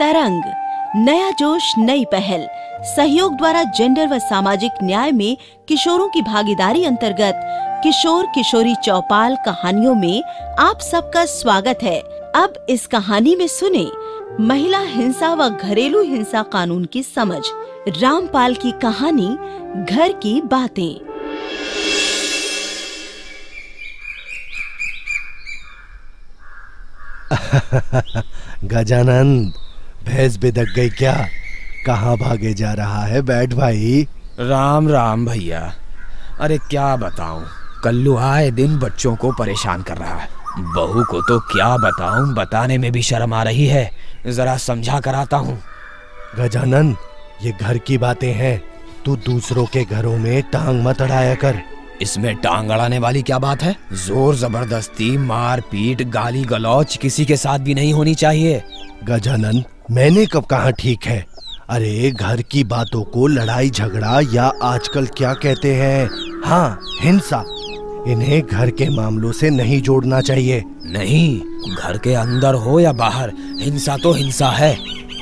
तरंग, नया जोश, नई पहल। सहयोग द्वारा जेंडर व सामाजिक न्याय में किशोरों की भागीदारी अंतर्गत किशोर किशोरी चौपाल कहानियों में आप सबका स्वागत है। अब इस कहानी में सुने, महिला हिंसा व घरेलू हिंसा कानून की समझ। रामपाल की कहानी, घर की बातें। गजानंद भैंस बिदक गई क्या? कहाँ भागे जा रहा है बैठ भाई? राम राम भैया। अरे क्या बताऊँ? कल्लू आए दिन बच्चों को परेशान कर रहा है। बहू को तो क्या बताऊँ? बताने में भी शर्म आ रही है। जरा समझा कर आता हूँ। गजानंद ये घर की बातें हैं। तू दूसरों के घरों में टांग मत अड़ाया कर। इसमें टांग अड़ाने वाली क्या बात है? ज़ोर ज़बरदस्ती मार पीट गाली गलौच किसी के साथ भी नहीं होनी चाहिए। गजानन मैंने कब कहा ठीक है? अरे घर की बातों को लड़ाई झगड़ा या आजकल क्या कहते हैं? हाँ हिंसा। इन्हें घर के मामलों से नहीं जोड़ना चाहिए। नहीं घर के अंदर हो या बाहर हिंसा तो हिंसा है।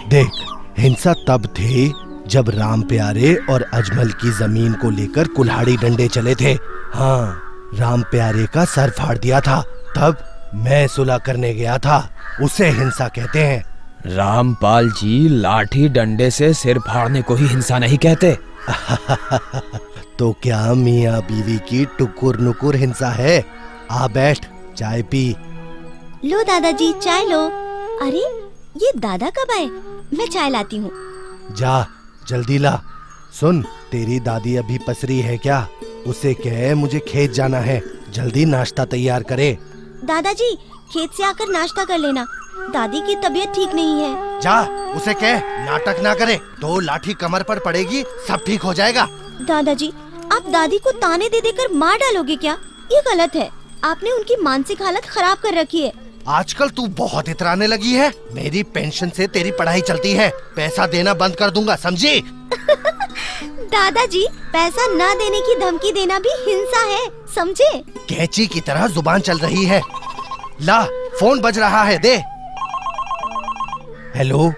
देख हिंसा तब थी जब राम प्यारे और अजमल की ज़मीन को लेकर कुल्हाड़ी डंडे चले थे हाँ राम प्यारे का सर फाड़ दिया था तब मैं सुलह करने गया था उसे हिंसा कहते हैं। रामपाल जी लाठी डंडे से सिर फाड़ने को ही हिंसा नहीं कहते। तो क्या मियाँ बीवी की टुकुर नुकुर हिंसा है? आ बैठ चाय पी। लो दादाजी चाय लो। अरे ये दादा कब आए? मैं चाय लाती हूँ। जा जल्दी ला। सुन तेरी दादी अभी पसरी है क्या? उसे कह मुझे खेत जाना है। जल्दी नाश्ता तैयार करे। दादाजी खेत से आकर नाश्ता कर लेना। दादी की तबीयत ठीक नहीं है। जा उसे कह नाटक ना करे। दो लाठी कमर पर पड़ेगी सब ठीक हो जाएगा। दादाजी आप दादी को ताने दे देकर मार डालोगे क्या? ये गलत है। आपने उनकी मानसिक हालत खराब कर रखी है। आजकल तू बहुत इतराने लगी है। मेरी पेंशन से तेरी पढ़ाई चलती है। पैसा देना बंद कर दूँगा समझी? दादाजी पैसा न देने की धमकी देना भी हिंसा है समझे? कैची की तरह ज़ुबान चल रही है। ला फ़ोन बज रहा है दे। Hello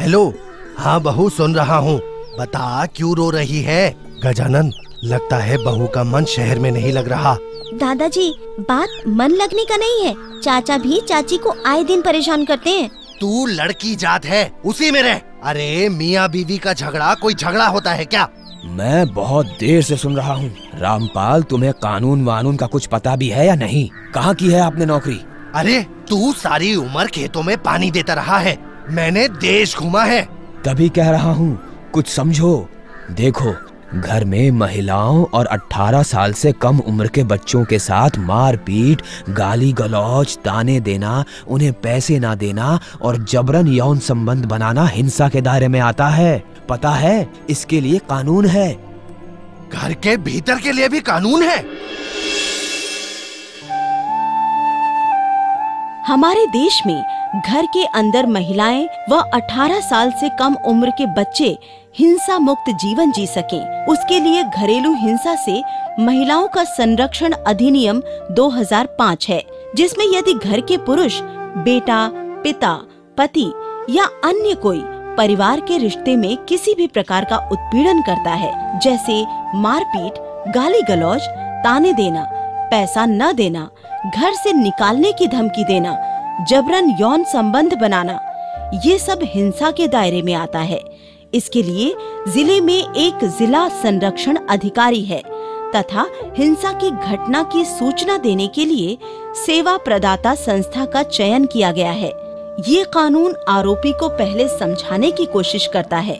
hello. हाँ बहू सुन रहा हूँ। बता क्यों रो रही है? गजानन लगता है बहू का मन शहर में नहीं लग रहा। दादाजी बात मन लगने का नहीं है। चाचा भी चाची को आए दिन परेशान करते हैं। तू लड़की जात है उसी में रह। अरे मियाँ बीवी का झगड़ा कोई झगड़ा होता है क्या? मैं बहुत देर से सुन रहा हूँ। रामपाल तुम्हें कानून वानून का कुछ पता भी है या नहीं? कहाँ की है आपने नौकरी? अरे तू सारी उम्र खेतों में पानी देता रहा है। मैंने देश घूमा है। तभी कह रहा हूँ कुछ समझो। देखो घर में महिलाओं और 18 साल से कम उम्र के बच्चों के साथ मारपीट गाली गलौज ताने देना उन्हें पैसे ना देना और जबरन यौन संबंध बनाना हिंसा के दायरे में आता है। पता है इसके लिए कानून है। घर के भीतर के लिए भी कानून है। हमारे देश में घर के अंदर महिलाएँ व 18 साल से कम उम्र के बच्चे हिंसा मुक्त जीवन जी सकें। उसके लिए घरेलू हिंसा से महिलाओं का संरक्षण अधिनियम 2005 है, जिसमें यदि घर के पुरुष, बेटा, पिता, पति या अन्य कोई परिवार के रिश्ते में किसी भी प्रकार का उत्पीड़न करता है, जैसे मारपीट, गाली गलौज, ताने देना, पैसा न देना, घर से निकालने की धमकी देना, जबरन यौन संबंध बनाना, ये सब हिंसा के दायरे में आता है। इसके लिए ज़िले में एक जिला संरक्षण अधिकारी है तथा हिंसा की घटना की सूचना देने के लिए सेवा प्रदाता संस्था का चयन किया गया है। ये कानून आरोपी को पहले समझाने की कोशिश करता है।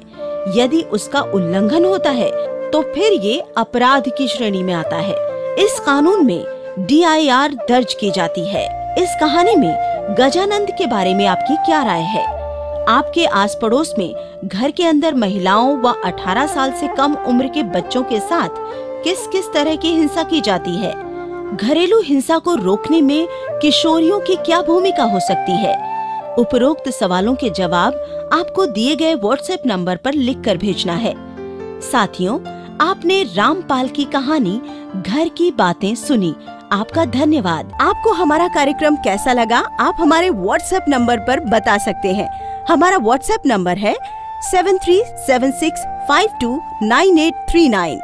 यदि उसका उल्लंघन होता है तो फिर ये अपराध की श्रेणी में आता है। इस कानून में डीआईआर दर्ज की जाती है। इस कहानी में गजानंद के बारे में आपकी क्या राय है? आपके आस पड़ोस में घर के अंदर महिलाओं व 18 साल से कम उम्र के बच्चों के साथ किस किस तरह की हिंसा की जाती है? घरेलू हिंसा को रोकने में किशोरियों की क्या भूमिका हो सकती है? उपरोक्त सवालों के जवाब आपको दिए गए व्हाट्सएप नंबर पर लिखकर भेजना है। साथियों, आपने रामपाल की कहानी घर की बातें सुनी। आपका धन्यवाद। आपको हमारा कार्यक्रम कैसा लगा? आप हमारे व्हाट्सएप नंबर पर बता सकते हैं। हमारा व्हाट्सएप नंबर है seven three seven six five two nine eight three nine